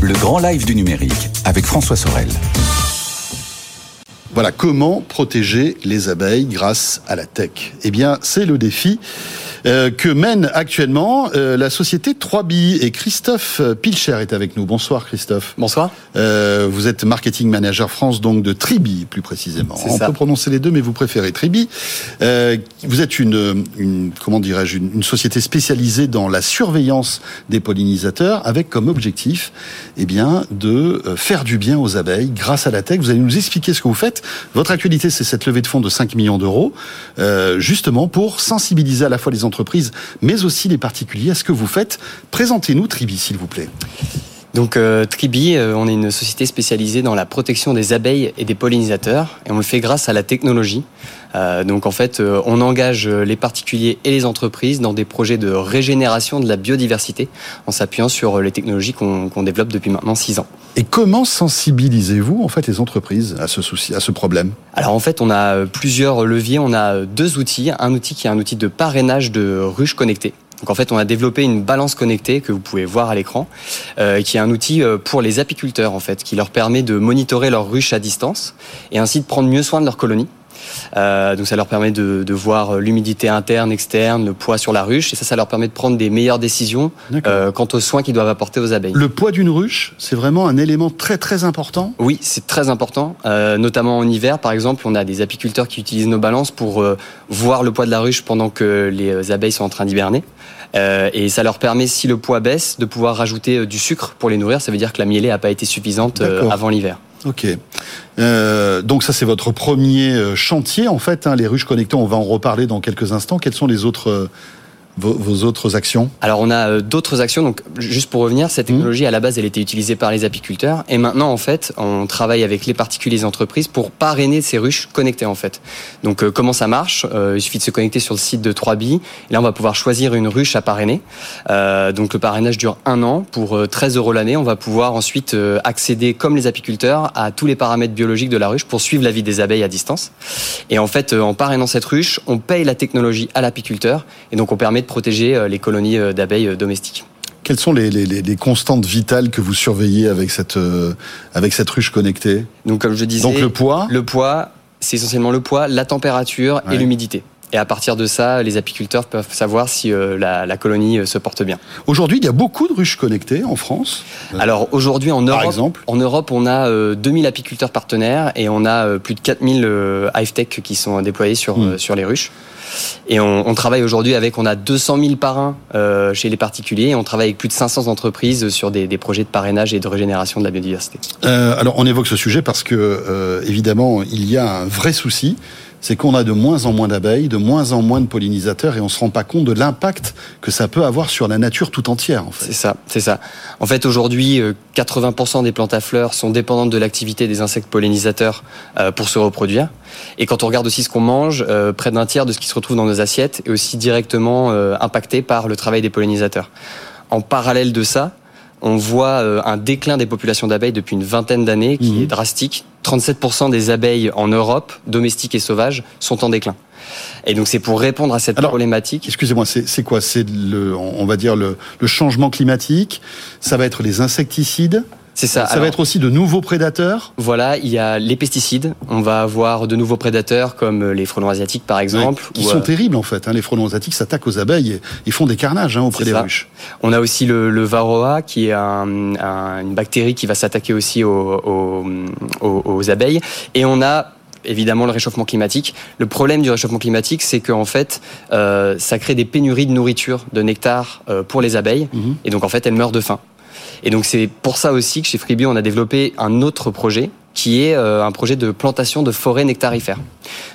Le grand live du numérique avec François Sorel. Voilà, comment protéger les abeilles grâce à la tech? Eh bien, c'est le défi euh, que mène actuellement euh, la société 3B. Et Christophe Pilcher est avec nous. Bonsoir Christophe. Bonsoir. Euh, vous êtes marketing manager France, donc de Tribi plus précisément. On peut prononcer les deux, mais vous préférez Tribi. vous êtes une, une comment dirais-je, une, société spécialisée dans la surveillance des pollinisateurs, avec comme objectif, eh bien, de faire du bien aux abeilles grâce à la tech. Vous allez nous expliquer ce que vous faites. Votre actualité, c'est cette levée de fonds de 5 millions d'euros, justement pour sensibiliser à la fois les entreprises entreprises, mais aussi les particuliers à ce que vous faites. Présentez-nous Tribi, s'il vous plaît. Donc euh, Tribi, euh, on est une société spécialisée dans la protection des abeilles et des pollinisateurs, et on le fait grâce à la technologie. Euh, donc en fait, on engage les particuliers et les entreprises dans des projets de régénération de la biodiversité, en s'appuyant sur les technologies qu'on développe depuis maintenant six ans. Et comment sensibilisez-vous en fait les entreprises à ce souci, à ce problème? Alors en fait, on a plusieurs leviers. On a deux outils. Un outil qui est un outil de parrainage de ruches connectées. Donc en fait, on a développé une balance connectée que vous pouvez voir à l'écran, euh, qui est un outil euh, pour les apiculteurs en fait, qui leur permet de monitorer leurs ruches à distance et ainsi de prendre mieux soin de leur colonie. Euh, donc ça leur permet de, de voir l'humidité interne, externe, le poids sur la ruche, et ça, ça leur permet de prendre des meilleures décisions euh, quant aux soins qu'ils doivent apporter aux abeilles. Le poids d'une ruche, c'est vraiment un élément très très important? Oui, c'est très important, euh, notamment en hiver. Par exemple, on a des apiculteurs qui utilisent nos balances pour euh, voir le poids de la ruche pendant que les abeilles sont en train d'hiberner. Euh, et ça leur permet, si le poids baisse, de pouvoir rajouter du sucre pour les nourrir. Ça veut dire que la mielée n'a pas été suffisante avant l'hiver. Ok. Euh, donc ça c'est votre premier euh, chantier en fait, hein, les ruches connectées. On va en reparler dans quelques instants. Quels sont les autres vos, autres actions Alors on a euh, d'autres actions. Donc juste pour revenir, cette technologie à la base elle était utilisée par les apiculteurs et maintenant en fait on travaille avec les particuliers, les entreprises pour parrainer ces ruches connectées en fait. Donc euh, comment ça marche? Euh, Il suffit de se connecter sur le site de 3B. Et là on va pouvoir choisir une ruche à parrainer. donc le parrainage dure un an pour 13 euros l'année. On va pouvoir ensuite accéder comme les apiculteurs à tous les paramètres biologiques de la ruche pour suivre la vie des abeilles à distance. Et en fait en parrainant cette ruche, on paye la technologie à l'apiculteur et donc on permet protéger euh, les colonies euh, d'abeilles euh, domestiques. Quelles sont les, les, constantes vitales que vous surveillez avec cette, avec cette ruche connectée? Donc, comme je disais, Donc, le poids? Le poids, c'est essentiellement le poids, la température et l'humidité. Et à partir de ça, les apiculteurs peuvent savoir si la, colonie se porte bien. Aujourd'hui, il y a beaucoup de ruches connectées en France. Alors aujourd'hui, en Europe, exemple en Europe, on a 2000 apiculteurs partenaires et on a plus de 4000 Hive Tech qui sont déployés sur, hmm. sur les ruches. Et on, travaille aujourd'hui avec, on a 200 000 parrains euh, chez les particuliers et on travaille avec plus de 500 entreprises sur des, projets de parrainage et de régénération de la biodiversité. Euh, alors on évoque ce sujet parce que euh, évidemment il y a un vrai souci c'est qu'on a de moins en moins d'abeilles, de moins en moins de pollinisateurs, et on se rend pas compte de l'impact que ça peut avoir sur la nature tout entière. En fait. C'est ça, c'est ça. En fait, aujourd'hui, 80% des plantes à fleurs sont dépendantes de l'activité des insectes pollinisateurs pour se reproduire. Et quand on regarde aussi ce qu'on mange, euh, près d'un tiers de ce qui se retrouve dans nos assiettes est aussi directement euh, impacté par le travail des pollinisateurs. En parallèle de ça, on voit euh, un déclin des populations d'abeilles depuis une vingtaine d'années qui mhm. est drastique. 37% des abeilles en Europe, domestiques et sauvages, sont en déclin. Et donc c'est pour répondre à cette problématique. Excusez-moi, c'est quoi? C'est le, on va dire le, le changement climatique. Ça va être les insecticides. C'est ça. Ça va être aussi de nouveaux prédateurs. Voilà, il y a les pesticides. On va avoir de nouveaux prédateurs comme les frelons asiatiques par exemple. qui sont euh, terribles en fait. Hein. Les frelons asiatiques s'attaquent aux abeilles et ils font des carnages hein, auprès des ruches. On a aussi le, varroa qui est une bactérie qui va s'attaquer aussi aux, abeilles. Et on a évidemment le réchauffement climatique. Le problème du réchauffement climatique, c'est qu'en fait, euh, ça crée des pénuries de nourriture, de nectar euh, pour les abeilles, mhm. et donc en fait, elles meurent de faim. Et donc c'est pour ça aussi que chez Freebie, on a développé un autre projet qui est euh, un projet de plantation de forêts nectarifères.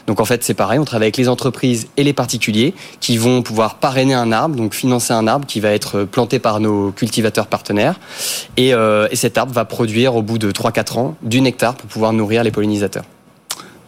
Donc en fait, c'est pareil, on travaille avec les entreprises et les particuliers qui vont pouvoir parrainer un arbre, donc financer un arbre qui va être planté par nos cultivateurs partenaires. Et, euh, et cet arbre va produire au bout de 3-4 ans du nectar pour pouvoir nourrir les pollinisateurs.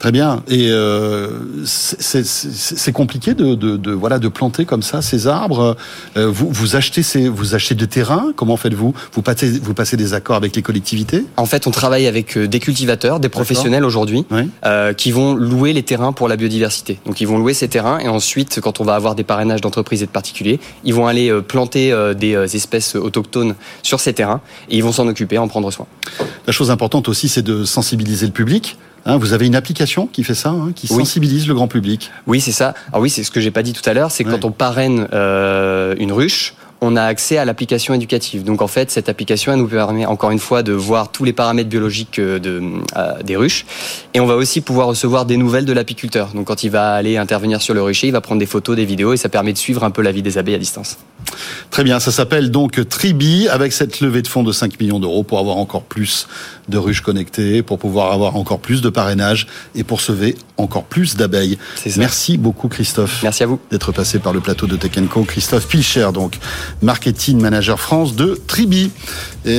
Très bien. Et euh, c'est compliqué de, de, de, voilà de planter comme ça ces arbres. Euh, vous, vous achetez ces, vous achetez des terrains? Comment faites-vous? Vous passez vous passez des accords avec les collectivités? En fait, on travaille avec euh, des cultivateurs, des professionnels aujourd'hui, euh, qui vont louer les terrains pour la biodiversité. Donc, ils vont louer ces terrains et ensuite, quand on va avoir des parrainages d'entreprises et de particuliers, ils vont aller euh, planter des espèces autochtones sur ces terrains et ils vont s'en occuper, en prendre soin. La chose importante aussi, c'est de sensibiliser le public. Hein, vous avez une application qui fait ça, hein, qui sensibilise le grand public. Oui, c'est ça. Alors oui, c'est ce que j'ai pas dit tout à l'heure, c'est quand on parraine euh, une ruche, on a accès à l'application éducative. Donc en fait, cette application, elle nous permet encore une fois de voir tous les paramètres biologiques euh, de, euh, des ruches. Et on va aussi pouvoir recevoir des nouvelles de l'apiculteur. Donc quand il va aller intervenir sur le rucher, il va prendre des photos, des vidéos, et ça permet de suivre un peu la vie des abeilles à distance. Très bien, ça s'appelle donc Tribi, avec cette levée de fonds de 5 millions d'euros pour avoir encore plus de ruches connectées, pour pouvoir avoir encore plus de parrainage et pour sauver encore plus d'abeilles. Merci beaucoup Christophe. Merci à vous. D'être passé par le plateau de Tech Co. Christophe Pilcher, donc marketing manager France de Tribi.